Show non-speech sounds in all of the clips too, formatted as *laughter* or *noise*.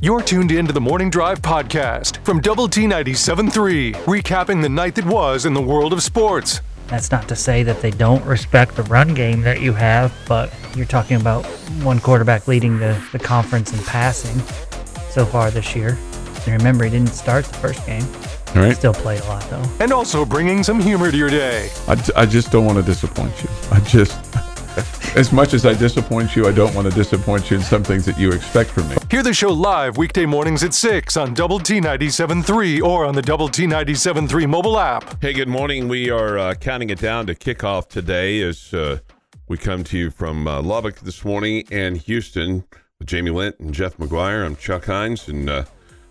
You're tuned in to the Morning Drive podcast from Double T 97.3, recapping the night that was in the world of sports. That's not to say that they don't respect the run game that you have, but you're talking about one quarterback leading the, the conference in passing so far this year. And remember, he didn't start the first game. All right. Still played a lot, though. And also bringing some humor to your day. I, I just don't want to disappoint you. I just, as much as I disappoint you, I don't want to disappoint you in some things that you expect from me. Hear the show live weekday mornings at 6 on Double T 97.3 or on the Double T 97.3 mobile app. Hey, good morning. We are uh, counting it down to kickoff today as uh, we come to you from uh, Lubbock this morning and Houston with Jamie Lent and Jeff McGuire. I'm Chuck Heinz and uh,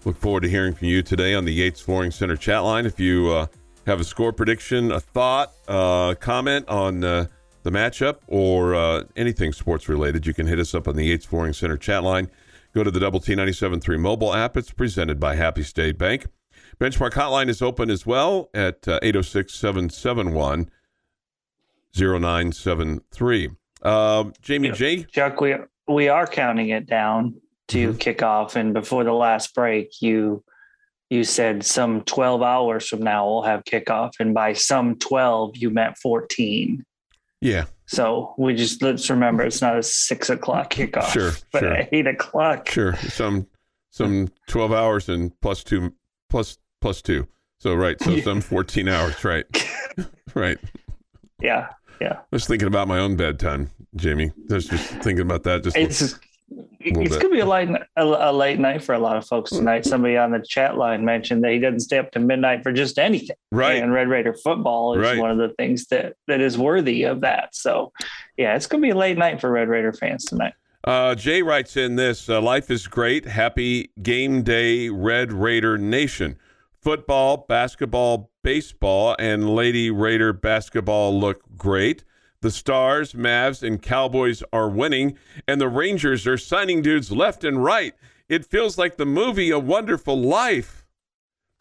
look forward to hearing from you today on the Yates Flooring Center chat line. If you uh, have a score prediction, a thought, uh, comment on uh, the matchup, or uh, anything sports related, you can hit us up on the Yates Flooring Center chat line. Go to the Double T 97.3 mobile app. It's presented by Happy State Bank. Benchmark Hotline is open as well at uh, 806 771 0973. Um, Jamie J. Chuck, we we are counting it down to Mhm. kickoff, and before the last break, you you said some twelve hours from now we'll have kickoff, and by some twelve you meant fourteen. Yeah, So we just let's remember it's not a six o'clock kickoff, Sure, but sure. at eight o'clock. sure. Some some 12 hours and plus two, plus plus two. So, right. So, *laughs* some 14 hours. Right. *laughs* Right. Yeah, yeah. I was thinking about my own bedtime, Jamie. I was just thinking about that. Just It's it's bit. gonna be a late a, a late night for a lot of folks tonight. Somebody on the chat line mentioned that he doesn't stay up to midnight for just anything. right. And Red Raider football is Right. one of the things that that is worthy of that. So, yeah, it's gonna be a late night for Red Raider fans tonight. Uh, Jay writes in this uh, Life is great. Happy game day, Red Raider Nation. Football, basketball, baseball, and Lady Raider basketball look great. The Stars, Mavs, and Cowboys are winning, and the Rangers are signing dudes left and right. It feels like the movie A Wonderful Life.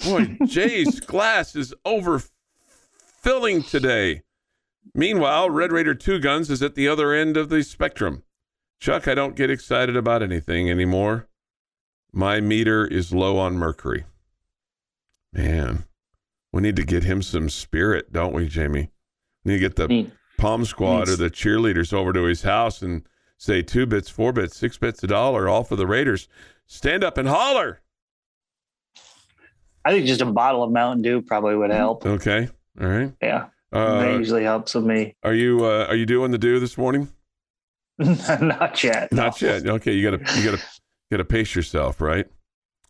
Boy, *laughs* Jay's glass is overfilling today. Meanwhile, Red Raider Two Guns is at the other end of the spectrum. Chuck, I don't get excited about anything anymore. My meter is low on mercury. Man, we need to get him some spirit, don't we, Jamie? We need to get the Need- Palm Squad or the cheerleaders over to his house and say two bits, four bits, six bits a dollar, all for the Raiders. Stand up and holler. I think just a bottle of Mountain Dew probably would help. Okay, all right. Yeah, that Uh, usually helps with me. are you uh, are you doing the do this morning? *laughs* Not yet. no. Not yet. Okay, you gotta you gotta gotta pace yourself, right?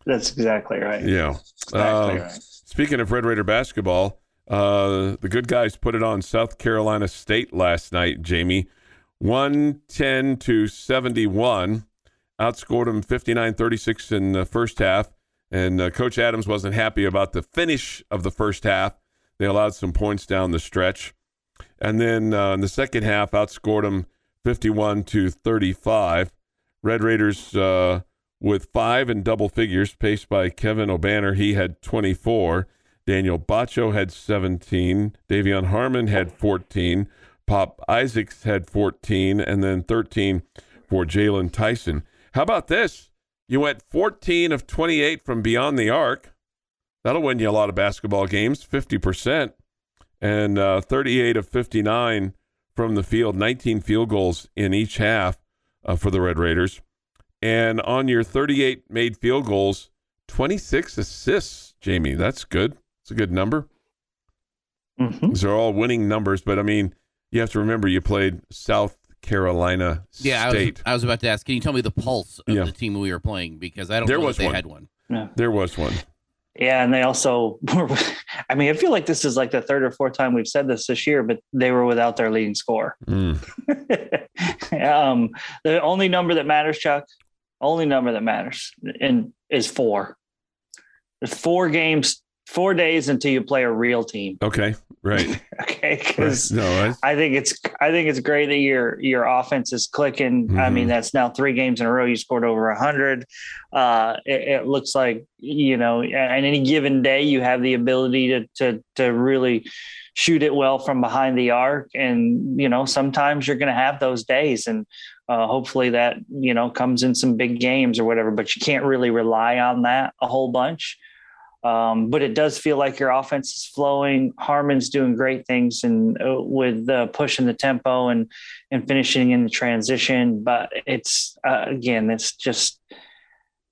That's exactly right. Yeah. Exactly Uh, right. Speaking of Red Raider basketball, uh, the good guys put it on South Carolina State last night, Jamie. 110 to 71. Outscored them 59 36 in the first half. And uh, Coach Adams wasn't happy about the finish of the first half. They allowed some points down the stretch. And then uh, in the second half, outscored them 51 to 35. Red Raiders uh, with five in double figures, paced by Kevin Obanor. He had 24. Daniel Batcho had 17. De'Vion Harmon had 14. Pop Isaacs had 14. And then 13 for Jaylon Tyson. How about this? You went 14 of 28 from beyond the arc. That'll win you a lot of basketball games, 50%. And uh, 38 of 59 from the field, 19 field goals in each half uh, for the Red Raiders. And on your 38 made field goals, 26 assists, Jamie. That's good. It's a good number. Mhm. These are all winning numbers, but I mean, you have to remember you played South Carolina Yeah, I was, State. I was about to ask. Can you tell me the pulse of Yeah. the team we were playing? Because I don't There know was if they one. had one. There was one. Yeah, and they also were. *laughs* I mean, I feel like this is like the third or fourth time we've said this this year, but they were without their leading scorer. Mm. *laughs* um, the only number that matters, Chuck, only number that matters, and is four. There's four games, four days until you play a real team. Okay. Right. *laughs* okay, because Right. No, I, I think it's I think it's great that your your offense is clicking. I mean, Mhm. that's now three games in a row you scored over a hundred. Uh, it, it looks like you know, on any given day you have the ability to to to really shoot it well from behind the arc, and you know sometimes you're going to have those days, and uh, hopefully that you know comes in some big games or whatever. But you can't really rely on that a whole bunch. Um, but it does feel like your offense is flowing. Harmon's doing great things and uh, with pushing the tempo and and finishing in the transition. But it's uh, again, it's just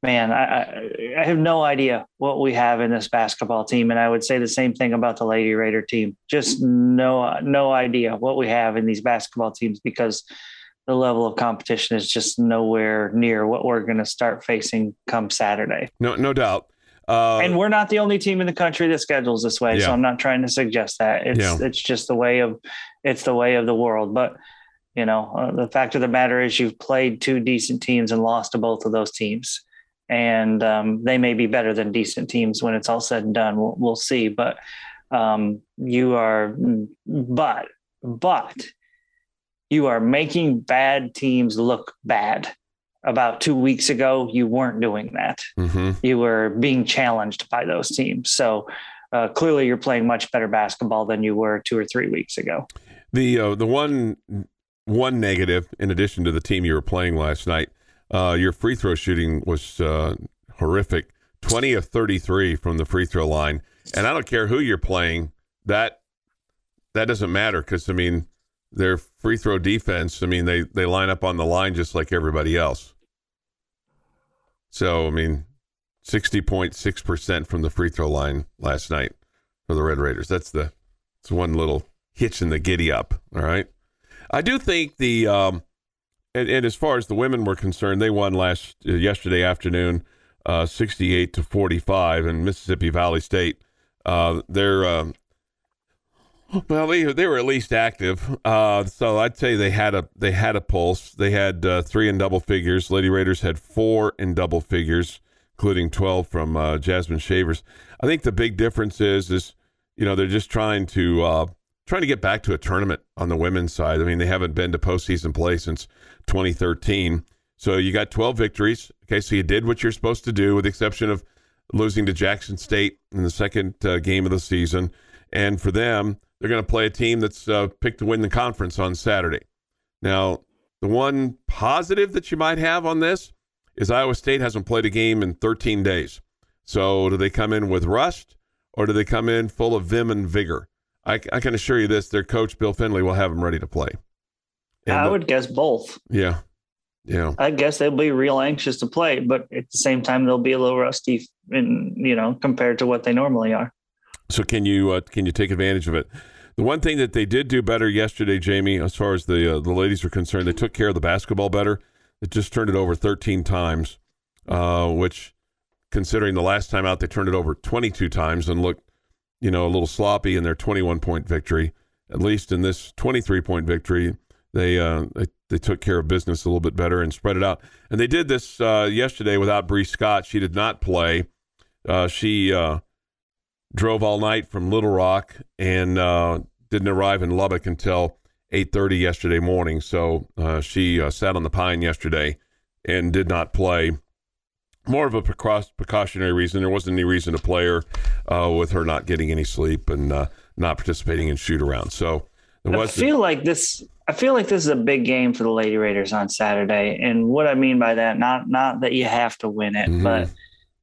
man, I, I I have no idea what we have in this basketball team, and I would say the same thing about the Lady Raider team. Just no no idea what we have in these basketball teams because the level of competition is just nowhere near what we're going to start facing come Saturday no, no doubt. Uh, and we're not the only team in the country that schedules this way. Yeah. So I'm not trying to suggest that it's Yeah. it's just the way of it's the way of the world. But you know, uh, the fact of the matter is you've played two decent teams and lost to both of those teams, and um, they may be better than decent teams when it's all said and done. We'll, we'll see. But um, you are, but but you are making bad teams look bad. About two weeks ago, you weren't doing that mhm. you were being challenged by those teams. So uh, clearly, you're playing much better basketball than you were two or three weeks ago. The uh, the one one negative, in addition to the team you were playing last night, uh, your free throw shooting was uh, horrific. Twenty of thirty three from the free throw line, and I don't care who you're playing. That that doesn't matter because I mean their free throw defense. I mean they they line up on the line just like everybody else. So I mean, sixty point six percent from the free throw line last night for the Red Raiders. That's the it's one little hitch in the giddy up. All right. I do think the um, and, and as far as the women were concerned, they won last uh, yesterday afternoon, uh, sixty-eight to forty-five, in Mississippi Valley State. Uh, they're um, well, they they were at least active. Uh, so I'd say they had a they had a pulse. They had uh, three in double figures. Lady Raiders had four in double figures, including twelve from uh, Jasmine Shavers. I think the big difference is is you know they're just trying to uh, trying to get back to a tournament on the women's side. I mean they haven't been to postseason play since 2013. So you got 12 victories. Okay, so you did what you're supposed to do, with the exception of losing to Jackson State in the second uh, game of the season. And for them, they're going to play a team that's uh, picked to win the conference on Saturday. Now, the one positive that you might have on this is Iowa State hasn't played a game in 13 days. So do they come in with rust or do they come in full of vim and vigor? I, I can assure you this: their coach Bill Fennelly will have them ready to play. And I the- would guess both. yeah, yeah. I guess they'll be real anxious to play, but at the same time, they'll be a little rusty, in you know, compared to what they normally are. So can you uh, can you take advantage of it? The one thing that they did do better yesterday, Jamie, as far as the uh, the ladies are concerned, they took care of the basketball better. They just turned it over 13 times, uh, which, considering the last time out they turned it over 22 times and looked, you know, a little sloppy in their 21 point victory. At least in this 23 point victory, they uh, they, they took care of business a little bit better and spread it out. And they did this uh, yesterday without Bree Scott. She did not play. Uh, she uh, drove all night from Little Rock and uh, didn't arrive in Lubbock until 8:30 yesterday morning. So uh, she uh, sat on the pine yesterday and did not play. More of a precautionary reason. There wasn't any reason to play her uh, with her not getting any sleep and uh, not participating in shoot around. So I feel like this. I feel like this is a big game for the Lady Raiders on Saturday, and what I mean by that, not not that you have to win it, Mhm. but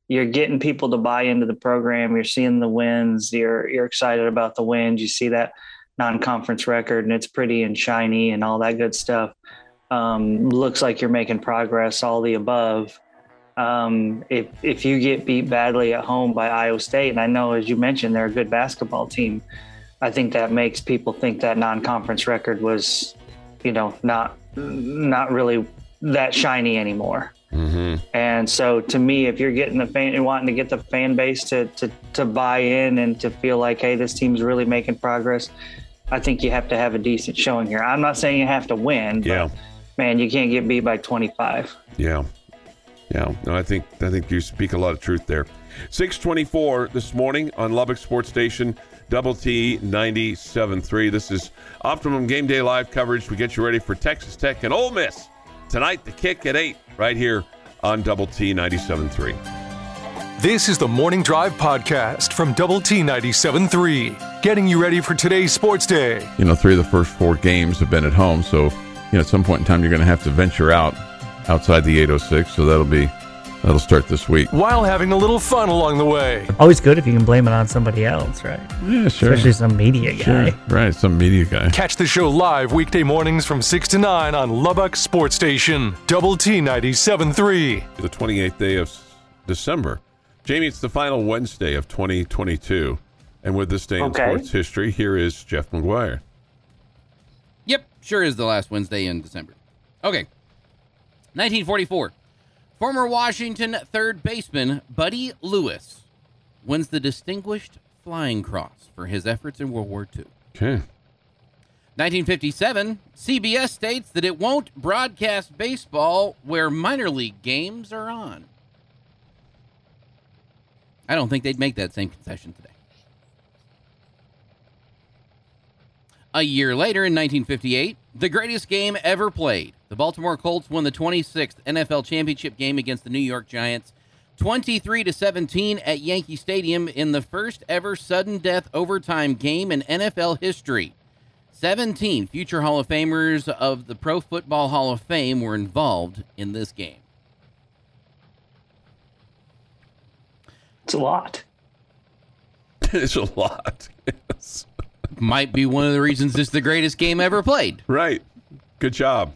you're getting people to buy into the program. You're seeing the wins. You're you're excited about the wins. You see that non-conference record, and it's pretty and shiny and all that good stuff. Um, looks like you're making progress. All the above. Um, if if you get beat badly at home by Iowa State, and I know as you mentioned they're a good basketball team, I think that makes people think that non-conference record was, you know, not not really that shiny anymore. Mhm. And so, to me, if you're getting the fan and wanting to get the fan base to, to to buy in and to feel like, hey, this team's really making progress, I think you have to have a decent showing here. I'm not saying you have to win, but Yeah. man, you can't get beat by 25. Yeah. Yeah. No, I think I think you speak a lot of truth there. 624 this morning on Lubbock Sports Station Double T 97.3. This is Optimum Game Day Live coverage. We get you ready for Texas Tech and Ole Miss tonight. The kick at 8 right here on Double T 97.3. This is the Morning Drive Podcast from Double T 97.3, getting you ready for today's sports day. You know, three of the first four games have been at home, so you know at some point in time you're going to have to venture out outside the 806. So that'll be that'll start this week. While having a little fun along the way. Always good if you can blame it on somebody else, right? Yeah, sure. Especially some media guy. Sure. Right, some media guy. Catch the show live weekday mornings from 6 to 9 on Lubbock Sports Station, Double T 97.3. The 28th day of December. Jamie, it's the final Wednesday of 2022. And with this day in Okay. sports history, here is Jeff McGuire. Yep, sure is the last Wednesday in December. Okay. 1944. Former Washington third baseman Buddy Lewis wins the Distinguished Flying Cross for his efforts in World War II. Okay. 1957, CBS states that it won't broadcast baseball where minor league games are on. I don't think they'd make that same concession today. A year later, in 1958, the greatest game ever played. The Baltimore Colts won the 26th NFL championship game against the New York Giants, 23 to 17 at Yankee Stadium in the first ever sudden death overtime game in NFL history. 17 future Hall of Famers of the Pro Football Hall of Fame were involved in this game. It's a lot. *laughs* it's a lot. Yes. Might be one of the reasons it's the greatest game ever played. Right. Good job.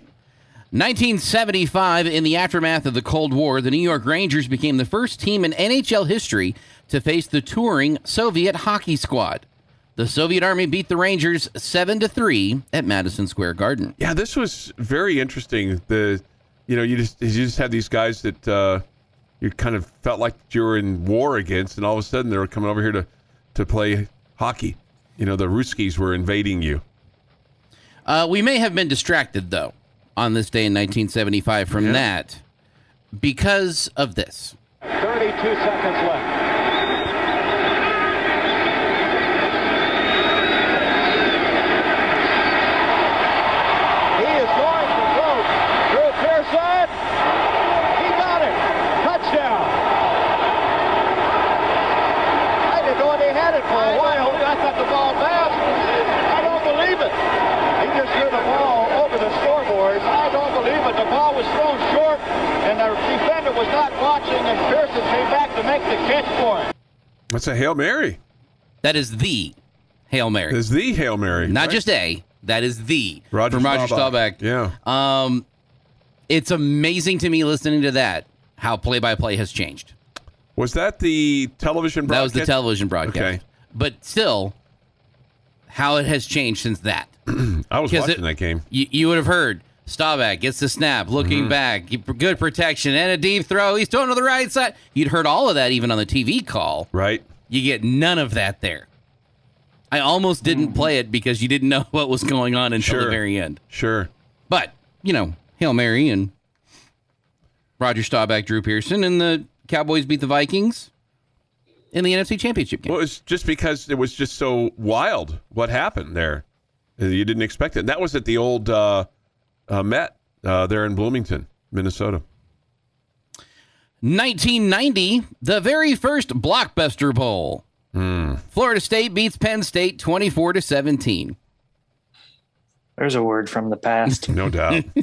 1975, in the aftermath of the Cold War, the New York Rangers became the first team in NHL history to face the touring Soviet hockey squad. The Soviet Army beat the Rangers 7 to 3 at Madison Square Garden. Yeah, this was very interesting. The, you know, you just you just had these guys that uh, you kind of felt like you were in war against, and all of a sudden they were coming over here to to play hockey. You know, the Ruskies were invading you. Uh, we may have been distracted, though, on this day in 1975 from Yeah. that because of this. 32 seconds left. He is going to throw. Drew Pearson. He got it. Touchdown. I didn't know they had it for a while. I thought the ball bounced. I don't believe it. He just threw the ball over the scoreboard. I don't believe it. The ball was thrown short, and the defender was not watching, and Pearson came back to make the catch for him. That's a hail mary. That is the Hail Mary. Is the hail mary, Not right? just a, that is the Roger from Roger Staubach. Staubach. Yeah. Um, it's amazing to me listening to that how play by play has changed. Was that the television? Broadcast? That was the television broadcast. Okay. But still, how it has changed since that. *clears throat* I was watching it- that game. You, you would have heard Staubach gets the snap, Mm-hmm. looking back, good protection, and a deep throw. He's throwing to the right side. You'd heard all of that even on the TV call. Right. You get none of that there. I almost didn't play it because you didn't know *laughs* what was going on until Sure. the very end. Sure. But, you know, Hail Mary and Roger Staubach, Drew Pearson, and the Cowboys beat the Vikings in the NFC Championship game. Well, it's just because it was just so wild what happened there. You didn't expect it. And that was at the old uh, uh, Met uh, there in Bloomington, Minnesota. 1990, the very first Blockbuster Bowl. Florida State beats Penn State 24 to 17. There's a word from the past. No doubt. *laughs*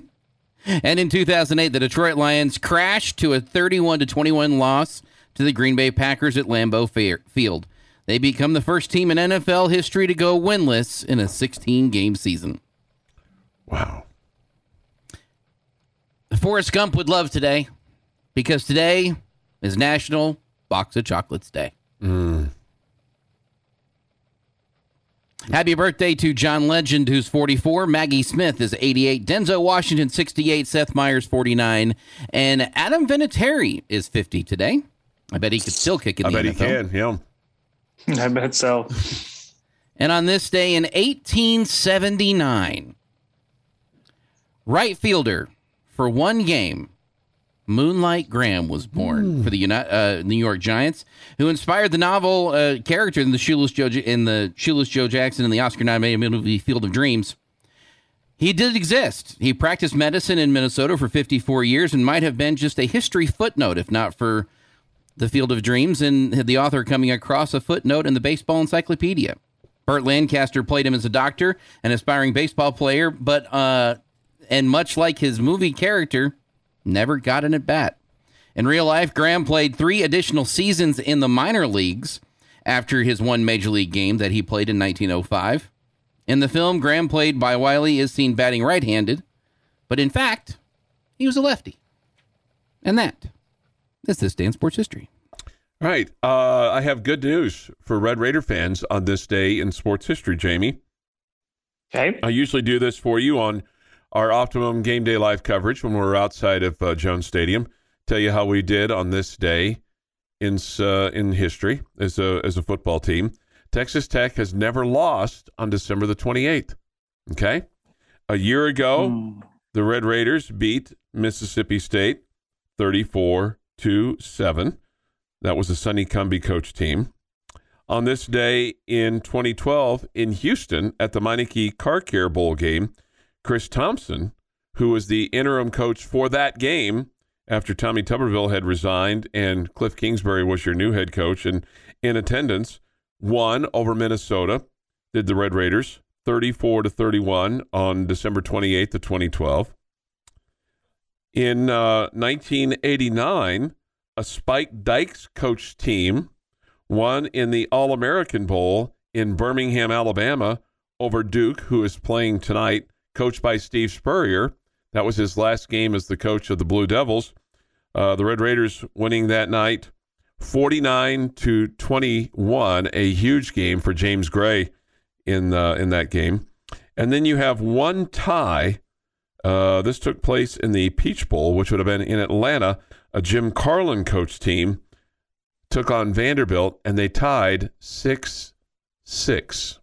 And in 2008, the Detroit Lions crashed to a 31 to 21 loss to the Green Bay Packers at Lambeau Field. They become the first team in NFL history to go winless in a 16 game season. wow. Forrest Gump would love today because today is National Box of Chocolates Day. Hmm. Happy birthday to John Legend, who's 44. Maggie Smith is 88. Denzel Washington, 68. Seth Meyers, 49. And Adam Vinatieri is 50 today. I bet he could still kick in I the bet he can. Yeah. I bet so. *laughs* And on this day in 1879, right fielder for one game, Moonlight Graham was born for the Uni- uh, New York Giants, who inspired the novel uh, character in the Shoeless Joe in the Shoeless Joe Jackson in the Oscar-nominated movie Field of Dreams. He did exist. He practiced medicine in Minnesota for 54 years and might have been just a history footnote if not for the Field of Dreams and the author coming across a footnote in the Baseball Encyclopedia. Burt Lancaster played him as a doctor, an aspiring baseball player, but uh, and much like his movie character, never got an at bat. In real life, Graham played three additional seasons in the minor leagues after his one major league game that he played in 1905. In the film, Graham, played by Whaley, is seen batting right handed, but in fact, he was a lefty. And that is this day in sports history. All right. Uh, I have good news for Red Raider fans on this day in sports history, Jamie. Okay. I usually do this for you on our Optimum Game Day Live coverage when we're outside of uh, Jones Stadium. Tell you how we did on this day in uh, in history as a as a football team. Texas Tech has never lost on December the 28th. Okay? A year ago, Hmm. the Red Raiders beat Mississippi State 34 to 7. That was the Sonny Cumbie coach team. On this day in 2012 in Houston at the Meineke Car Care Bowl game, Chris Thomsen, who was the interim coach for that game after Tommy Tuberville had resigned and Cliff Kingsbury was your new head coach and in attendance, won over Minnesota, did the Red Raiders 34 to 31 on December 28th of 2012. In uh, 1989, a Spike Dykes coach team won in the All American Bowl in Birmingham, Alabama, over Duke, who is playing tonight, coached by Steve Spurrier. That was his last game as the coach of the Blue Devils. Uh, the Red Raiders winning that night 49 to 21, a huge game for James Gray in, uh, in that game. And then you have one tie. Uh, this took place in the Peach Bowl, which would have been in Atlanta. A Jim Carlen coach team took on Vanderbilt, and they tied 6 6.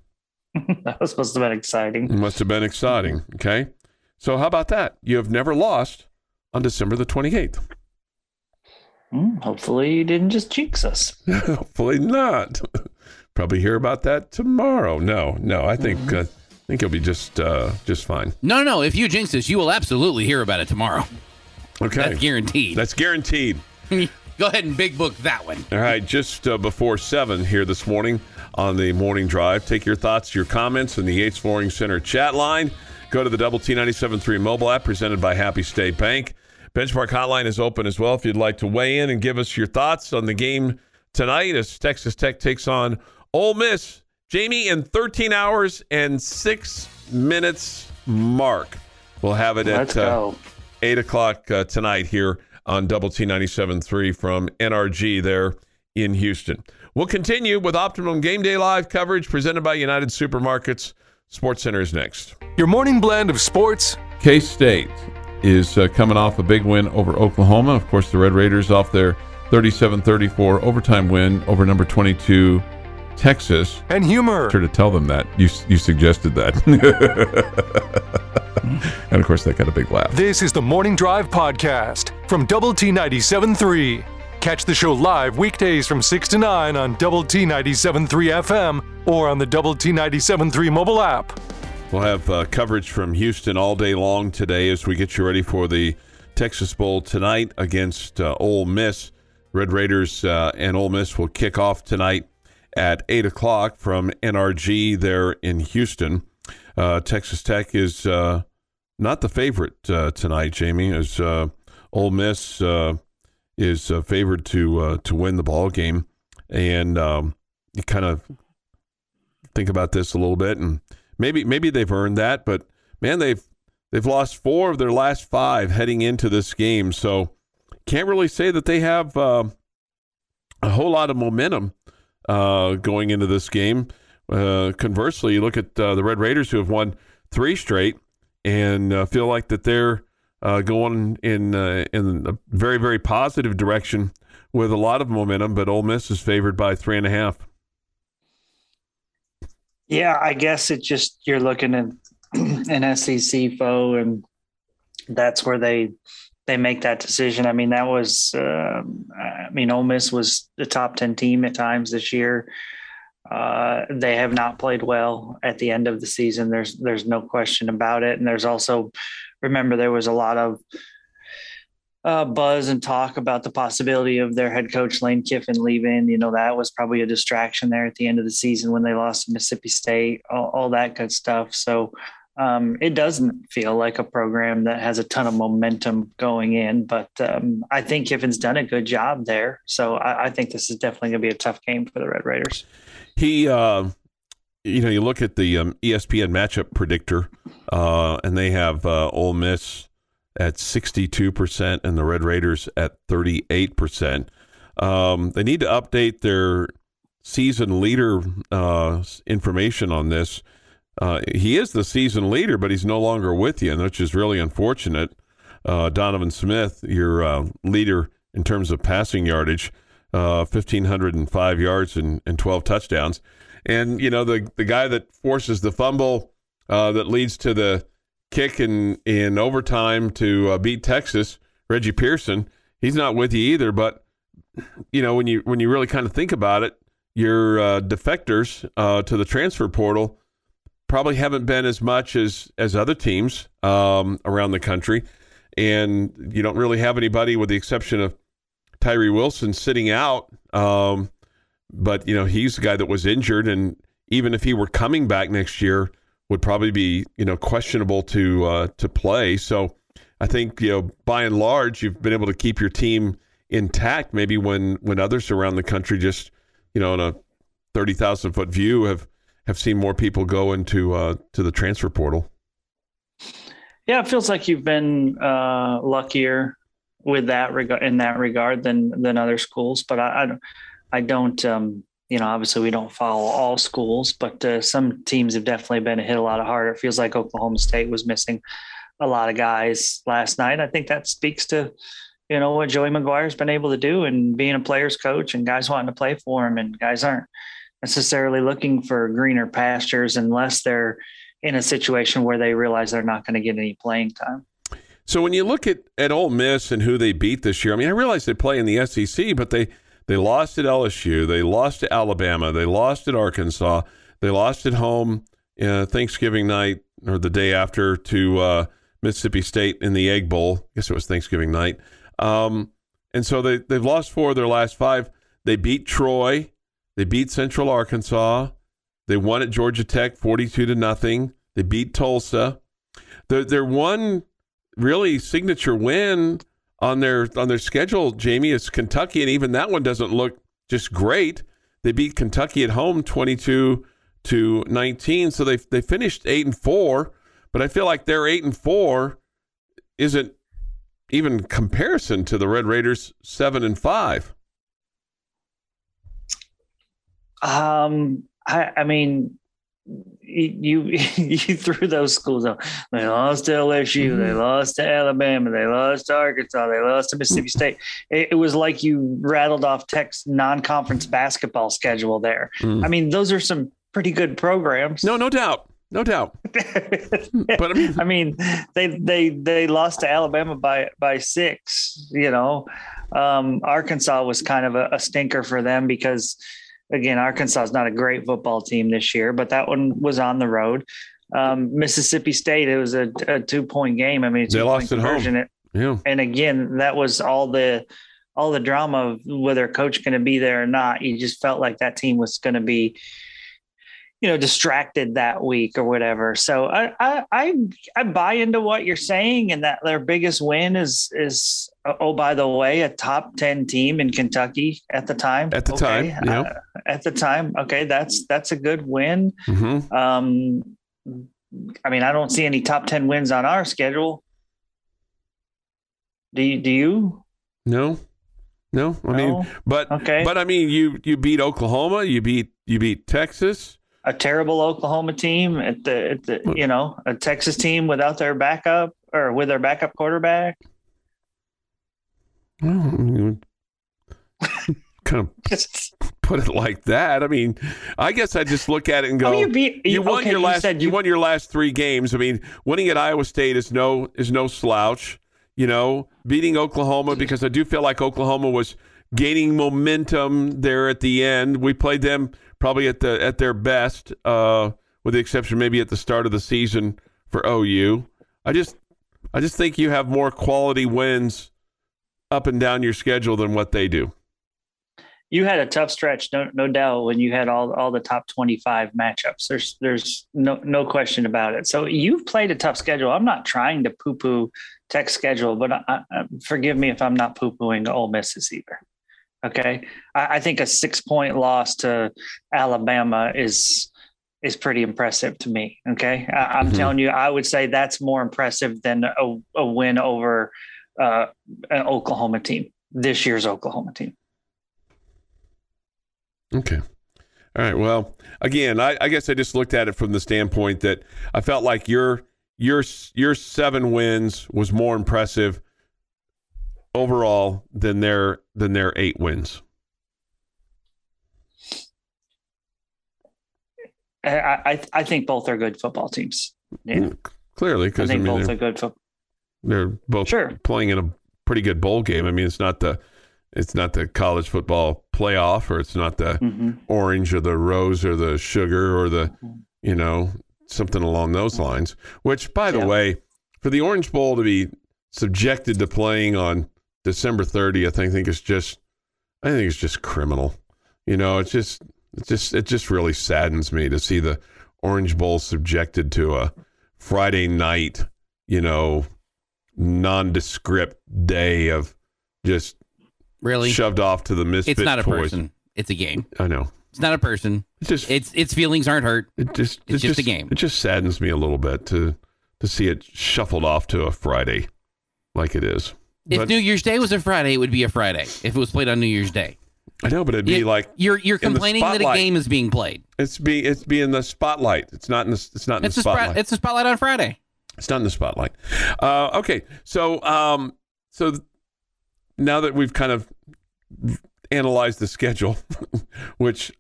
*laughs* that was supposed to have been exciting. It must have been exciting. Okay. So, how about that? You have never lost on December the 28th. Hmm, hopefully, you didn't just jinx us. *laughs* Hopefully not. *laughs* Probably hear about that tomorrow. No, no, I think uh, I think you'll be just uh, just fine. No, no, no. If you jinx this, you will absolutely hear about it tomorrow. Okay, That's guaranteed. That's guaranteed. Go ahead and big book that one. All right, just uh, before seven here this morning on the morning drive. Take your thoughts, your comments in the Yates Flooring Center chat line. Go to the Double T 97.3 mobile app presented by Happy State Bank. Benchmark Hotline is open as well if you'd like to weigh in and give us your thoughts on the game tonight as Texas Tech takes on Ole Miss. Jamie, in 13 hours and six minutes mark. We'll have it Let's at uh, 8 o'clock uh, tonight here on Double T 97.3 from NRG there in Houston. We'll continue with Optimum Game Day Live coverage presented by United Supermarkets. Sports Center is next. Your morning blend of sports, K State is uh, coming off a big win over Oklahoma. Of course, the Red Raiders off their 37 34 overtime win over number 22, Texas. and humor. Sure to tell them that. You, you suggested that. *laughs* and of course, that got a big laugh. This is the Morning Drive Podcast from Double T 97.3. Catch the show live weekdays from 6 to 9 on Double T 97.3 FM or on the Double T 97.3 mobile app. We'll have uh, coverage from Houston all day long today as we get you ready for the Texas Bowl tonight against uh, Ole Miss. Red Raiders uh, and Ole Miss will kick off tonight at 8 o'clock from NRG there in Houston. Uh, Texas Tech is uh, not the favorite uh, tonight, Jamie, as uh, Ole Miss is uh, favored to uh, to win the ball game. And um, you kind of think about this a little bit and maybe maybe they've earned that, but man, they've they've lost four of their last five heading into this game, so can't really say that they have uh, a whole lot of momentum uh, going into this game. Uh, conversely, you look at uh, the Red Raiders who have won three straight and feel like that they're uh, going in uh, in a very very positive direction with a lot of momentum, but Ole Miss is favored by three and a half. Yeah, I guess it just you're looking at *clears throat* an SEC foe, and that's where they they make that decision. I mean, that was, uh, I mean, Ole Miss was the top 10 team at times this year. Uh, they have not played well at the end of the season. There's, there's no question about it. And there's also, remember, there was a lot of uh, buzz and talk about the possibility of their head coach Lane Kiffin leaving. You know, that was probably a distraction there at the end of the season when they lost to Mississippi State, all, all that good stuff. So, um, it doesn't feel like a program that has a ton of momentum going in, but um, I think Kiffin's done a good job there. So I, I think this is definitely going to be a tough game for the Red Raiders. He, uh, you know, you look at the um, ESPN matchup predictor, uh, and they have uh, Ole Miss at 62% and the Red Raiders at 38%. Um, they need to update their season leader uh, information on this uh, he is the season leader, but he's no longer with you, which is really unfortunate. Uh, Donovan Smith, your uh, leader in terms of passing yardage, 1,505 uh, yards and, and 12 touchdowns. And, you know, the, the guy that forces the fumble uh, that leads to the kick in, in overtime to uh, beat Texas, Reggie Pearson, he's not with you either. But, you know, when you, when you really kind of think about it, your defectors to the transfer portal – probably haven't been as much as as other teams um, around the country, and you don't really have anybody with the exception of Tyree Wilson sitting out. Um, but you know he's the guy that was injured, and even if he were coming back next year, would probably be you know questionable to uh, to play. So I think you know by and large you've been able to keep your team intact. Maybe when when others around the country just you know in a thirty thousand foot view have have seen more people go into uh, to the transfer portal. Yeah, it feels like you've been uh, luckier with that regard in that regard than than other schools. But I, I don't, I don't um, you know, obviously we don't follow all schools, but uh, some teams have definitely been hit a lot harder. It feels like Oklahoma State was missing a lot of guys last night. I think that speaks to you know what Joey McGuire's been able to do and being a player's coach and guys wanting to play for him and guys aren't necessarily looking for greener pastures unless they're in a situation where they realize they're not going to get any playing time. So when you look at at Ole Miss and who they beat this year, I mean, I realize they play in the SEC, but they they lost at LSU, they lost to Alabama, they lost at Arkansas, they lost at home uh, Thanksgiving night or the day after to uh, Mississippi State in the Egg Bowl. I guess it was Thanksgiving night. Um, and so they they've lost four of their last five. They beat Troy. They beat Central Arkansas. They won at Georgia Tech 42 to nothing. They beat Tulsa. Their, their one really signature win on their on their schedule, Jamie, is Kentucky, and even that one doesn't look just great. They beat Kentucky at home 22 to 19, so they they finished 8 and 4, but I feel like their 8 and 4 isn't even comparison to the Red Raiders 7 and 5. Um, I, I mean, you *laughs* you threw those schools out. They lost to LSU, mm-hmm. they lost to Alabama, they lost to Arkansas, they lost to Mississippi State. It, it was like you rattled off Tech's non-conference basketball schedule there. Mm. I mean, those are some pretty good programs. No, no doubt. No doubt. *laughs* but I mean, I mean, they they they lost to Alabama by by six. You know, um, Arkansas was kind of a, a stinker for them because again, Arkansas is not a great football team this year, but that one was on the road. Um, Mississippi State, it was a, a two point game. I mean, they lost at home. It, yeah. And again, that was all the all the drama of whether coach going to be there or not. You just felt like that team was going to be you know distracted that week or whatever. So I, I i i buy into what you're saying and that their biggest win is is oh by the way a top 10 team in kentucky at the time. At the okay. time yeah uh, at the time. Okay that's that's a good win. Mm-hmm. um i mean i don't see any top 10 wins on our schedule. Do you do you? No. No? I no? mean but okay. but i mean you you beat oklahoma you beat you beat texas a terrible Oklahoma team at the, at the you know a Texas team without their backup or with their backup quarterback. Well, kind of *laughs* put it like that. I mean, I guess I just look at it and oh, go, oh, you, beat, you, you, won okay, your last you, you, won your last three games. I mean, winning at Iowa State is no is no slouch. you know, beating Oklahoma because I do feel like Oklahoma was gaining momentum there at the end. We played them probably at the at their best, uh, with the exception maybe at the start of the season for OU. I just I just think you have more quality wins up and down your schedule than what they do. You had a tough stretch, no, no doubt, when you had all all the top twenty five matchups. There's there's no no question about it. So you've played a tough schedule. I'm not trying to poo poo Tech schedule, but I, I, forgive me if I'm not poo pooing Ole Misses either. Okay, I, I think a six point loss to Alabama is is pretty impressive to me. Okay, I, am mm-hmm. telling you, I would say that's more impressive than a, a win over uh, an Oklahoma team this year's Oklahoma team. Okay. All right. Well, again, I, I, guess I just looked at it from the standpoint that I felt like your your your seven wins was more impressive overall than their than their eight wins. I I, I think both are good football teams. Yeah. Mm, clearly, because I think I mean, both are good football. They're both sure. playing in a pretty good bowl game. I mean, it's not the it's not the college football playoff, or it's not the mm-hmm. orange or the rose or the sugar or the mm-hmm. you know something along those lines. Which, by the yeah. way, for the Orange Bowl to be subjected to playing on December 30th, I think is just I think it's just criminal. You know, it's just it just it just really saddens me to see the Orange Bowl subjected to a Friday night, you know, nondescript day of just really shoved off to the misfit. It's not a toys. person. It's a game. I know. It's not a person. It's just its its feelings aren't hurt. It just it's, it's just, just, a game. It just saddens me a little bit to to see it shuffled off to a Friday, like it is. If but, New Year's Day was a Friday, it would be a Friday. If it was played on New Year's Day. I know, but it'd be like you're you're complaining that a game is being played. It's be it's be in the spotlight. It's not in the it's not in it's the spotlight. it's a spotlight on Friday. It's not in the spotlight. Uh, okay, so um, so th- now that we've kind of analyzed the schedule, *laughs* which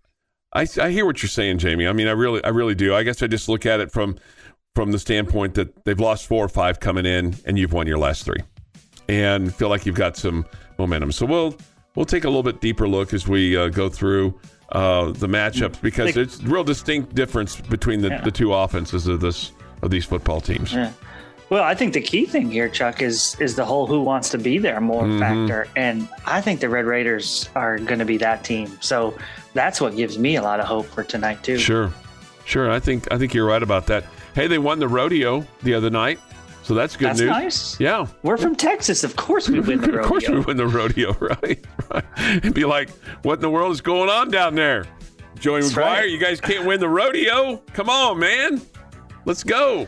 I, I hear what you're saying, Jamie. I mean, I really I really do. I guess I just look at it from from the standpoint that they've lost four or five coming in, and you've won your last three, and feel like you've got some momentum. So we'll we'll take a little bit deeper look as we uh, go through uh, the matchups because it's real distinct difference between the, yeah. the two offenses of this of these football teams. Yeah. Well, I think the key thing here, Chuck, is is the whole who wants to be there more mm-hmm. factor, and I think the Red Raiders are going to be that team. So that's what gives me a lot of hope for tonight too. Sure, sure. I think I think you're right about that. Hey, they won the rodeo the other night, so that's good that's news. Nice. Yeah, we're from Texas. Of course we win the rodeo. *laughs* of course we win the rodeo, *laughs* right? right. And be like, what in the world is going on down there? Joey McGuire, right. you guys can't win the rodeo. Come on, man. Let's go.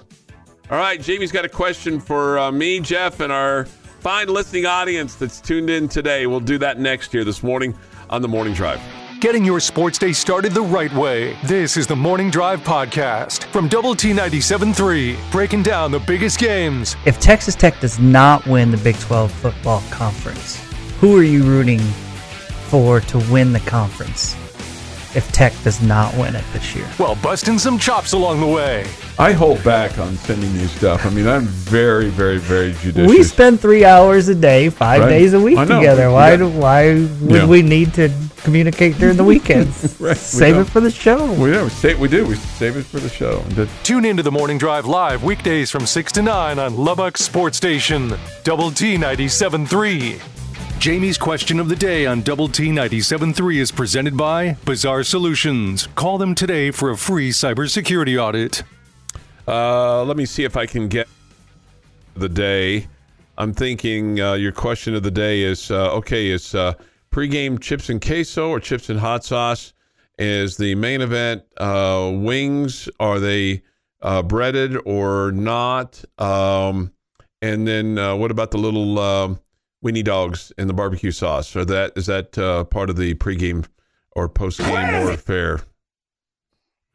All right, Jamie's got a question for uh, me, Jeff, and our fine listening audience that's tuned in today. We'll do that next year this morning on the Morning Drive. Getting your sports day started the right way. This is the Morning Drive Podcast from Double T 97.3, breaking down the biggest games. If Texas Tech does not win the Big 12 football conference, who are you rooting for to win the conference? If Tech does not win it this year. Well, busting some chops along the way. I hold back on sending you stuff. I mean, I'm very, very, very judicious. We spend three hours a day, five right. days a week together. Why? Yeah. Why would yeah. we need to communicate during the weekends? *laughs* right. Save it for the show. We do. We, save, we do. We save it for the show. Tune into the Morning Drive live weekdays from six to nine on Lubbock Sports Station, Double T 97.3. Jamie's question of the day on Double T 97.3 is presented by Bizarre Solutions. Call them today for a free cybersecurity audit. Uh, let me see if I can get the day. I'm thinking uh, your question of the day is uh, okay, is uh, pregame chips and queso or chips and hot sauce? Is the main event uh, wings? Are they uh, breaded or not? Um, and then uh, what about the little um, weenie dogs and the barbecue sauce. Are that is that uh, part of the pregame or postgame or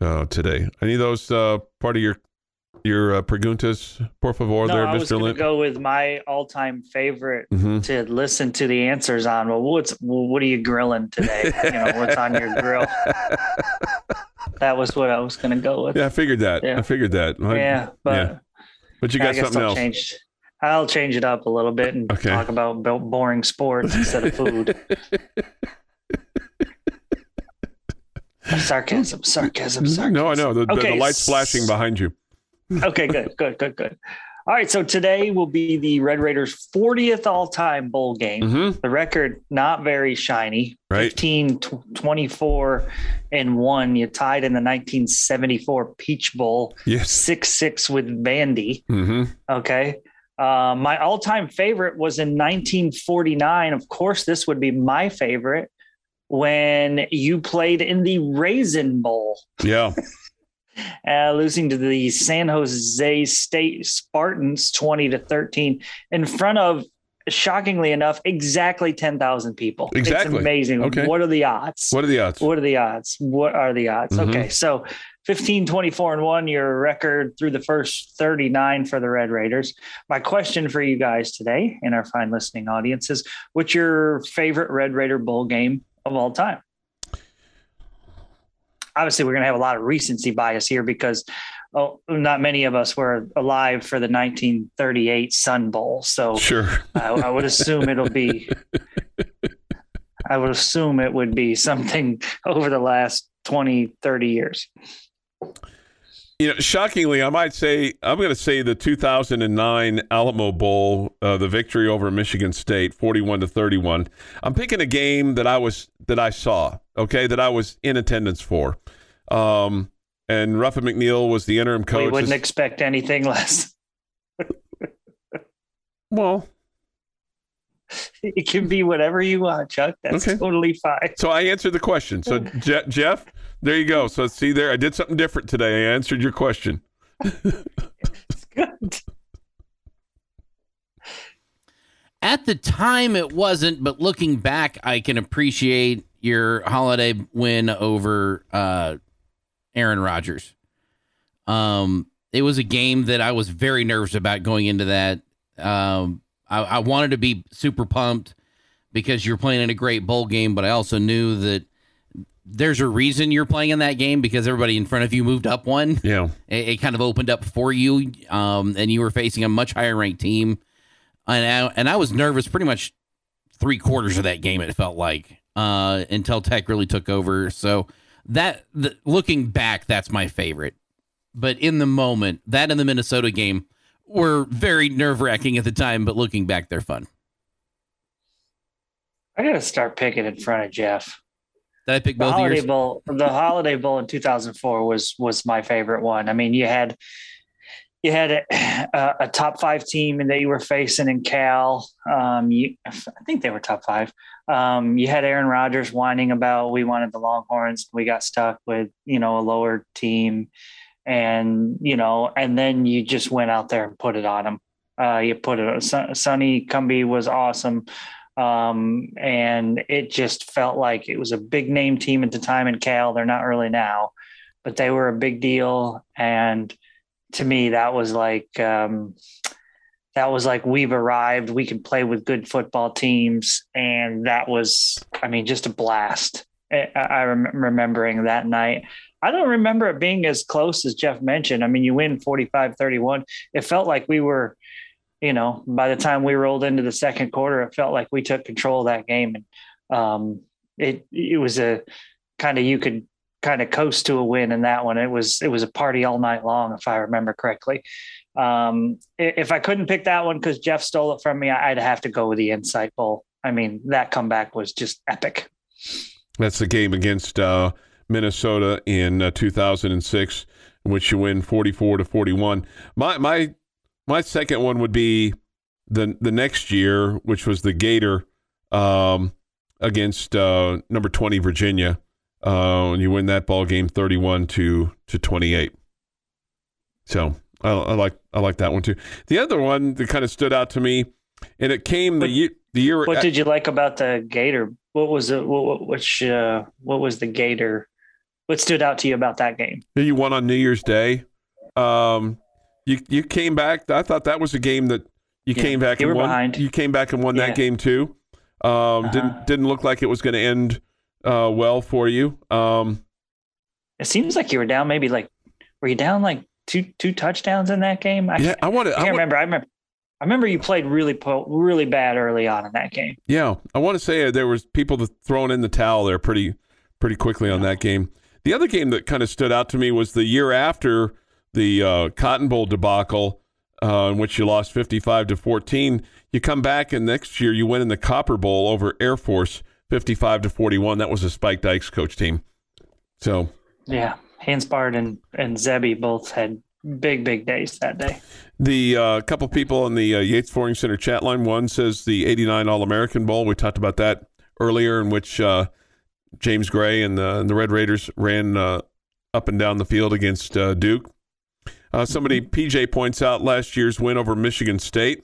uh, today? Any of those uh, part of your your uh, preguntas, por favor, no, there, I was Mr. Lynn? go with my all-time favorite mm-hmm. to listen to the answers on. Well, what's well, what are you grilling today? you know, what's on your grill? *laughs* that was what I was going to go with. Yeah, I figured that. Yeah. I figured that. Yeah, but yeah. but you got something else. Changed. I'll change it up a little bit and Okay. talk about boring sports instead of food. *laughs* sarcasm, sarcasm, sarcasm. No, I know. The, the- Okay, the light's flashing behind you. *laughs* okay, good, good, good, good. All right, so today will be the Red Raiders' 40th all-time bowl game. Mm-hmm. The record not very shiny. Right. 15 tw- 24 and 1. You tied in the 1974 Peach Bowl, Yes. 6-6 with Vandy. Mm-hmm. Okay. Uh, my all-time favorite was in 1949. Of course, this would be my favorite when you played in the Raisin Bowl Yeah. *laughs* uh, losing to the San Jose State Spartans 20 to 13 in front of shockingly enough exactly 10,000 people. Exactly. It's amazing. Okay. What are the odds? What are the odds? What are the odds? What are the odds? Mhm. Okay. So 15, 24 and one, your record through the first 39 for the Red Raiders. My question for you guys today and our fine listening audience is what's your favorite Red Raider bowl game of all time? Obviously, we're going to have a lot of recency bias here because oh, not many of us were alive for the 1938 Sun Bowl. So Sure. *laughs* I, I would assume it'll be. I would assume it would be something *laughs* over the last 20, 30 years. You know, shockingly, I might say I'm going to say the 2009 Alamo Bowl, uh, the victory over Michigan State, 41 to 31. I'm picking a game that I was that I saw, okay, that I was in attendance for. Um, and Ruffin McNeill was the interim coach. we wouldn't expect anything *laughs* less. well, *laughs* It can be whatever you want, Chuck. That's Okay. totally fine. so I answered the question. So *laughs* Je- Jeff, there you go. So see there, I did something different today. I answered your question. it's Good. At the time, it wasn't, but looking back, I can appreciate your holiday win over uh, Aaron Rodgers. Um, it was a game that I was very nervous about going into that. Um, I, I wanted to be super pumped because you're playing in a great bowl game, but I also knew that there's a reason you're playing in that game because everybody in front of you moved up one Yeah. *laughs* it, it kind of opened up for you, um, and you were facing a much higher ranked team, and I, and I was nervous pretty much three quarters of that game. It felt like uh, until Tech really took over. So that the, looking back, that's my favorite. But in the moment, that in the Minnesota game were very nerve wracking at the time. But looking back, they're fun. I got to start picking in front of Jeff. Did I pick The both of holiday yours? bowl, the holiday bowl in 2004 was was my favorite one. I mean, you had you had a, a top five team and that you were facing in Cal. Um, you, I think they were top five. Um, you had Aaron Rodgers whining about we wanted the Longhorns, we got stuck with you know a lower team, and you know, and then you just went out there and put it on them. Uh, you put it. Son- Sonny Cumbie was awesome um, and it just felt like it was a big name team at the time in Cal. They're not really now, but they were a big deal. And to me, that was like um, that was like we've arrived. We can play with good football teams, and that was, I mean, just a blast. I, I rem- remembering that night. I don't remember it being as close as Jeff mentioned. I mean, you win 45 31. It felt like we were you know, by the time we rolled into the second quarter, it felt like we took control of that game. And um, it it was a kind of you could kind of coast to a win in that one. It was it was a party all night long, if I remember correctly. Um, if I couldn't pick that one because Jeff stole it from me, I'd have to go with the Insight Bowl. I mean, that comeback was just epic. That's the game against uh, Minnesota in uh, 2006, in which you win 44 to 41. My my my second one would be the the next year, which was the Gator um, against uh, number 20 Virginia. Uh, and you win that ball game 31 to to 28. So I, I like I like that one too. The other one that kind of stood out to me, and it came the year the year What did you like about the Gator? What was it? What, what- which uh, what was the Gator? What stood out to you about that game? you won on New Year's Day. Um, you you came back. I thought that was a game that you Yeah, came back you and were won. behind. You came back and won Yeah. that game too. Um, Uh-huh. didn't didn't look like it was going to end uh, well for you. Um, It seems like you were down maybe like were you down like two two touchdowns in that game? I, yeah, I want to. I can't remember. I remember I remember you played really po- really bad early on in that game. Yeah, I want to say there was people throwing in the towel there pretty pretty quickly on that game. The other game that kind of stood out to me was the year after the uh, Cotton Bowl debacle, uh, in which you lost fifty-five to fourteen. You come back and next year you win in the Copper Bowl over Air Force, fifty-five to forty-one. That was a Spike Dykes coach team. So Yeah, Hanspard and and Zebbie both had big big days that day. The uh, couple people on the uh, Yates Flooring Center chat line. One says the '89 All American Bowl. We talked about that earlier, in which uh, James Gray and the, and the Red Raiders ran uh, up and down the field against uh, Duke. Uh, somebody PJ points out last year's win over Michigan State.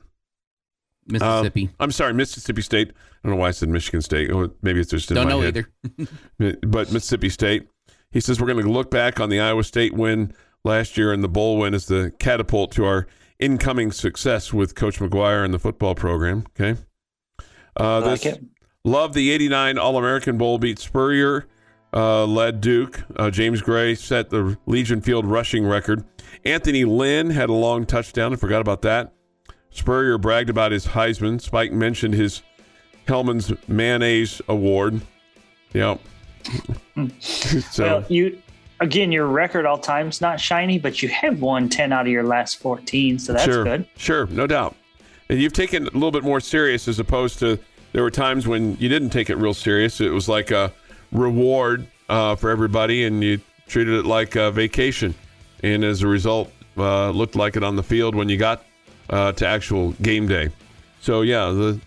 Mississippi. Uh, I'm sorry, Mississippi State. I don't know why I said Michigan State. Maybe it's just in Don't my know head. either. *laughs* but Mississippi State. He says we're going to look back on the Iowa State win last year and the bowl win as the catapult to our incoming success with Coach McGuire and the football program. Okay. Uh, like this, it. Love the 89 All American Bowl beat Spurrier, uh, led Duke. Uh, James Gray set the Legion Field rushing record. Anthony Lynn had a long touchdown. I forgot about that. Spurrier bragged about his Heisman. Spike mentioned his Hellmann's Mayonnaise Award. Yep. *laughs* so well, you again, your record all time's not shiny, but you have won ten out of your last fourteen, so that's sure, good. Sure, no doubt. And you've taken a little bit more serious as opposed to there were times when you didn't take it real serious. It was like a reward uh, for everybody, and you treated it like a vacation. And as a result, uh, looked like it on the field when you got uh, to actual game day. So yeah, the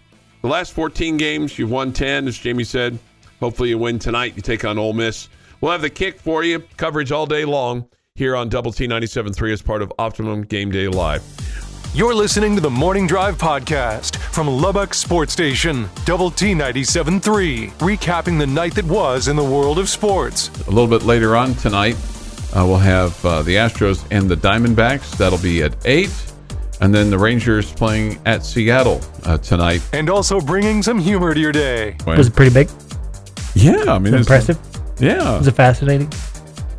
the last 14 games you've won 10, as Jamie said. Hopefully you win tonight. You take on Ole Miss. We'll have the kick for you, coverage all day long here on Double T 97.3 as part of Optimum Game Day Live. You're listening to the Morning Drive podcast from Lubbock Sports Station, Double T 97.3, recapping the night that was in the world of sports. A little bit later on tonight, uh, we'll have uh, the Astros and the Diamondbacks. That'll be at 8. And then the Rangers playing at Seattle uh, tonight. And also bringing some humor to your day. When- Was it pretty big? yeah, I mean, it's- Impressive? Yeah, Was it fascinating?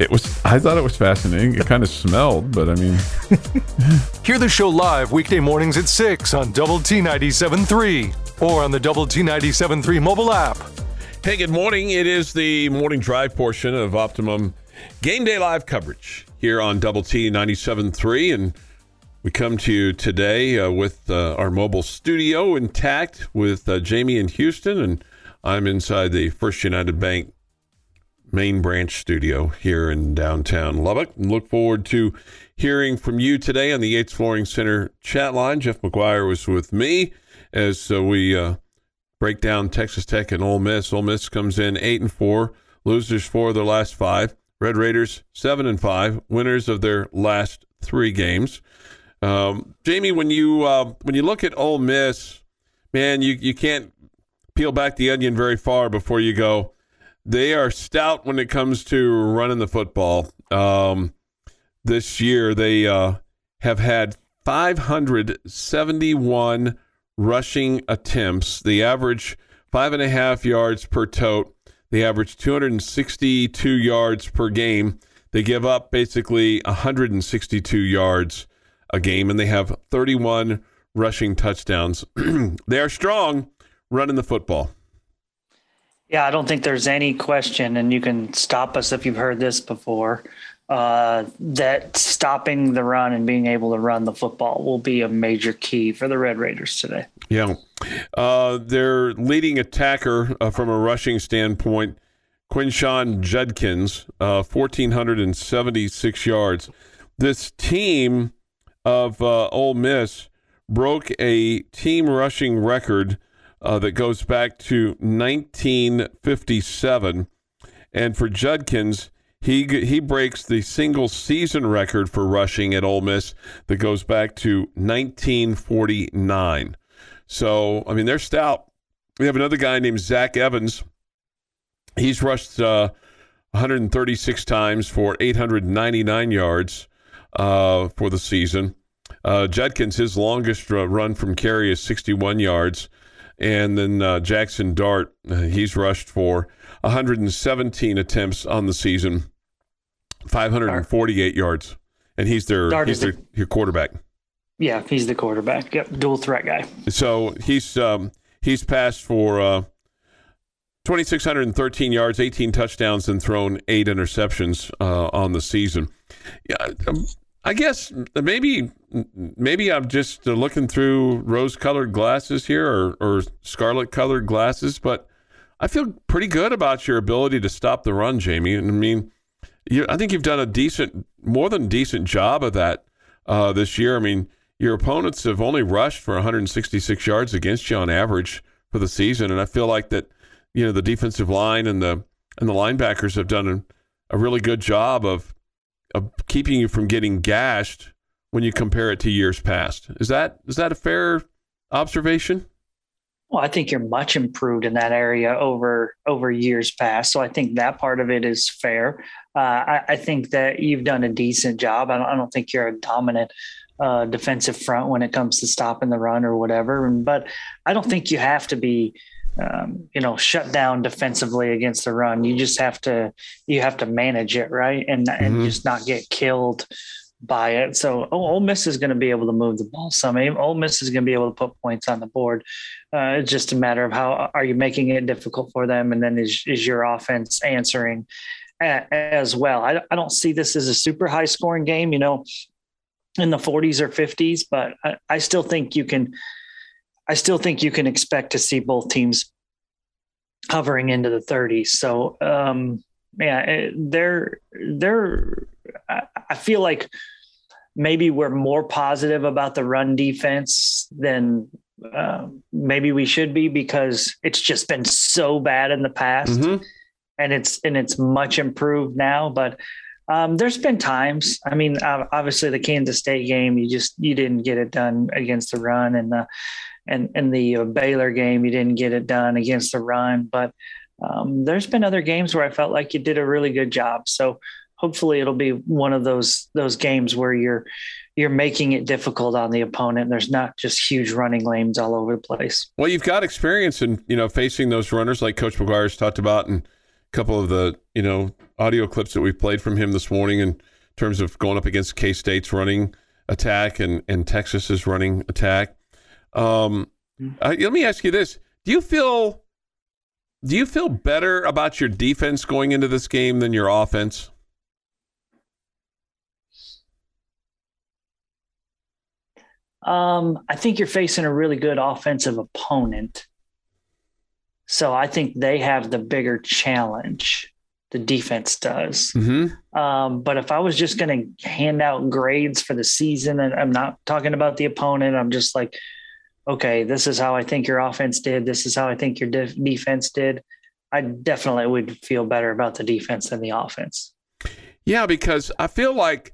It was. I thought it was fascinating. It kind of smelled, but I mean, *laughs* Hear the show live weekday mornings at 6 on Double T 97.3 or on the Double T 97.3 mobile app. Hey, good morning. It is the morning drive portion of Optimum Game Day Live coverage here on Double T 97.3. And we come to you today uh, with uh, our mobile studio intact with uh, Jamie in Houston. And I'm inside the First United Bank main branch studio here in downtown Lubbock. Look forward to hearing from you today on the Yates Flooring Center chat line. Jeff McGuire was with me as uh, we uh, break down Texas Tech and Ole Miss. Ole Miss comes in eight and four, losers four of their last five. Red Raiders seven and five, winners of their last three games. Um, Jamie, when you uh, when you look at Ole Miss, man, you you can't peel back the onion very far before you go. They are stout when it comes to running the football. Um, this year, they uh, have had 571 rushing attempts. The average five and a half yards per tote. They average 262 yards per game. They give up basically 162 yards a game, and they have 31 rushing touchdowns. *clears throat* they are strong running the football. Yeah, I don't think there's any question, and you can stop us if you've heard this before. Uh, that stopping the run and being able to run the football will be a major key for the Red Raiders today. Yeah. Uh, their leading attacker uh, from a rushing standpoint, Quinshon Judkins, uh, 1,476 yards. This team of uh, Ole Miss broke a team rushing record uh, that goes back to 1957. And for Judkins, he he breaks the single season record for rushing at Ole Miss that goes back to 1949. So I mean they're stout. We have another guy named Zach Evans. He's rushed uh, 136 times for 899 yards uh, for the season. Uh, Judkins, his longest uh, run from carry is 61 yards. And then uh, Jaxson Dart, uh, he's rushed for 117 attempts on the season, 548 yards. And he's their Dart he's their, the- their quarterback. Yeah, he's the quarterback. Yep, dual threat guy. So he's um, he's passed for uh, 2,613 yards, 18 touchdowns, and thrown eight interceptions uh, on the season. Yeah, um, I guess maybe maybe I'm just looking through rose-colored glasses here or, or scarlet-colored glasses, but I feel pretty good about your ability to stop the run, Jamie. I mean, you, I think you've done a decent, more than decent job of that uh, this year. I mean, your opponents have only rushed for 166 yards against you on average for the season, and I feel like that, you know, the defensive line and the and the linebackers have done a, a really good job of keeping you from getting gashed when you compare it to years past. Is that is that a fair observation? Well, I think you're much improved in that area over over years past. So I think that part of it is fair. Uh, I, I, think that you've done a decent job. I don't, I don't think you're a dominant uh, defensive front when it comes to stopping the run or whatever. But I don't think you have to be um, you know, shut down defensively against the run. You just have to you have to manage it right and mm-hmm. and just not get killed by it. So oh, Ole Miss is going to be able to move the ball some. Ole Miss is going to be able to put points on the board. Uh, it's just a matter of how are you making it difficult for them, and then is is your offense answering as well. I, I don't see this as a super high scoring game, you know, in the 40s or 50s, but I, I still think you can I still think you can expect to see both teams hovering into the 30s. So, um, yeah, they're they're. I feel like maybe we're more positive about the run defense than uh, maybe we should be because it's just been so bad in the past, mm-hmm. and it's and it's much improved now. But um, there's been times. I mean, obviously the Kansas State game, you just you didn't get it done against the run, and the and in the uh, Baylor game, you didn't get it done against the run. But um, there's been other games where I felt like you did a really good job. So hopefully it'll be one of those those games where you're you're making it difficult on the opponent. There's not just huge running lanes all over the place. Well, you've got experience in you know facing those runners like Coach McGuire's talked about, and a couple of the you know audio clips that we've played from him this morning in terms of going up against K State's running attack and and Texas's running attack. Um, uh, let me ask you this: Do you feel do you feel better about your defense going into this game than your offense? Um, I think you're facing a really good offensive opponent. So I think they have the bigger challenge. The defense does. Mm-hmm. Um, but if I was just going to hand out grades for the season, and I'm not talking about the opponent, I'm just like, okay, this is how I think your offense did. This is how I think your def- defense did. I definitely would feel better about the defense than the offense. Yeah, because I feel like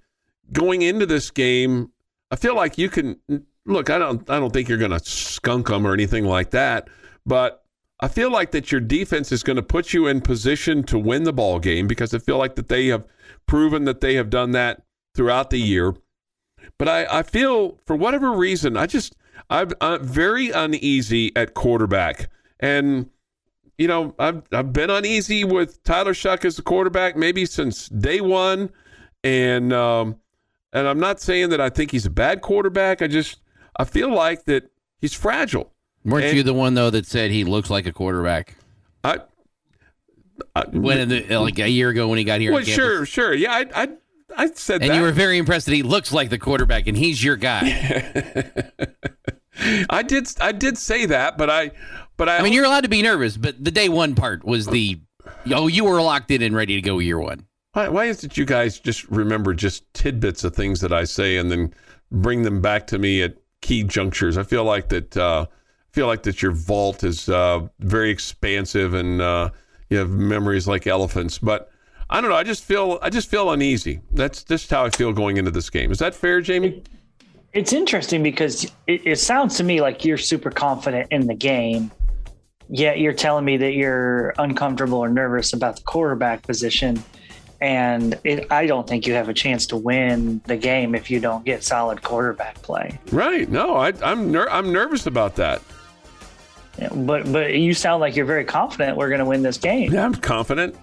going into this game, I feel like you can look. I don't. I don't think you're going to skunk them or anything like that. But I feel like that your defense is going to put you in position to win the ball game because I feel like that they have proven that they have done that throughout the year. But I, I feel for whatever reason, I just I'm, I'm very uneasy at quarterback. And, you know, I've, I've been uneasy with Tyler Shough as the quarterback maybe since day one. And, um, and I'm not saying that I think he's a bad quarterback. I just, I feel like that he's fragile. Weren't and you the one though that said he looks like a quarterback? I, I when the, like a year ago when he got here. Well, sure, sure, yeah, I, I, I said that. and that. you were very impressed that he looks like the quarterback and he's your guy. *laughs* I did I did say that, but I but I I mean you're allowed to be nervous, but the day one part was the oh you were locked in and ready to go year one. Why, why is it you guys just remember just tidbits of things that I say and then bring them back to me at key junctures? I feel like that uh, feel like that your vault is uh, very expansive and uh, you have memories like elephants, but I don't know. I just feel I just feel uneasy. That's just how I feel going into this game. Is that fair, Jamie? It's interesting because it, it sounds to me like you're super confident in the game, yet you're telling me that you're uncomfortable or nervous about the quarterback position. And it, I don't think you have a chance to win the game if you don't get solid quarterback play. Right? No, I, am ner- I'm nervous about that. Yeah, but but you sound like you're very confident we're going to win this game. Yeah, I'm confident.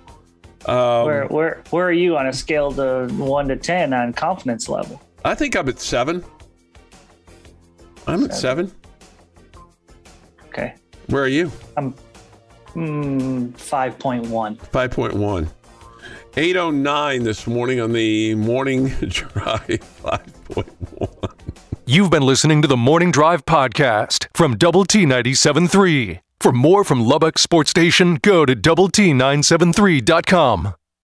Um, where where where are you on a scale to one to ten on confidence level? I think I'm at seven. I'm at seven. Okay. Where are you? I'm mm, 5.1. 5.1. 809 this morning on the morning *laughs* drive 5.1. You've been listening to the Morning Drive podcast from Double T 97.3. For more from Lubbock Sports Station, go to Double T 973.com.